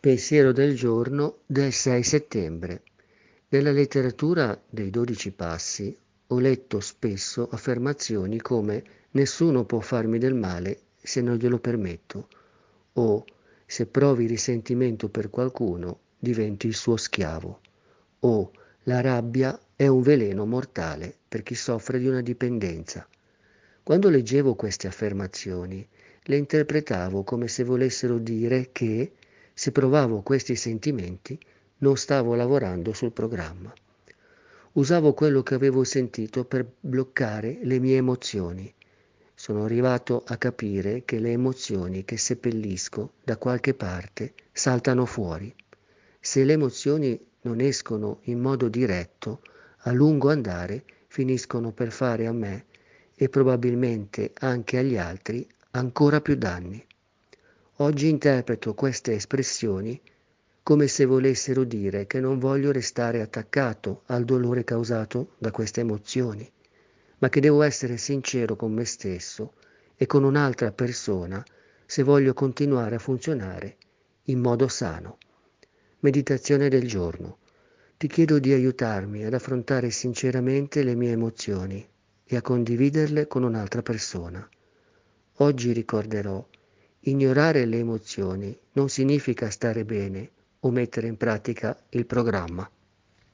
Pensiero del giorno del 6 settembre. Nella letteratura dei dodici passi ho letto spesso affermazioni come nessuno può farmi del male se non glielo permetto o se provi risentimento per qualcuno diventi il suo schiavo o la rabbia è un veleno mortale per chi soffre di una dipendenza. Quando leggevo queste affermazioni le interpretavo come se volessero dire che se provavo questi sentimenti, non stavo lavorando sul programma. Usavo quello che avevo sentito per bloccare le mie emozioni. Sono arrivato a capire che le emozioni che seppellisco da qualche parte saltano fuori. Se le emozioni non escono in modo diretto, a lungo andare finiscono per fare a me e probabilmente anche agli altri ancora più danni. Oggi interpreto queste espressioni come se volessero dire che non voglio restare attaccato al dolore causato da queste emozioni, ma che devo essere sincero con me stesso e con un'altra persona se voglio continuare a funzionare in modo sano. Meditazione del giorno. Ti chiedo di aiutarmi ad affrontare sinceramente le mie emozioni e a condividerle con un'altra persona. Oggi ricorderò Ignorare le emozioni non significa stare bene o mettere in pratica il programma.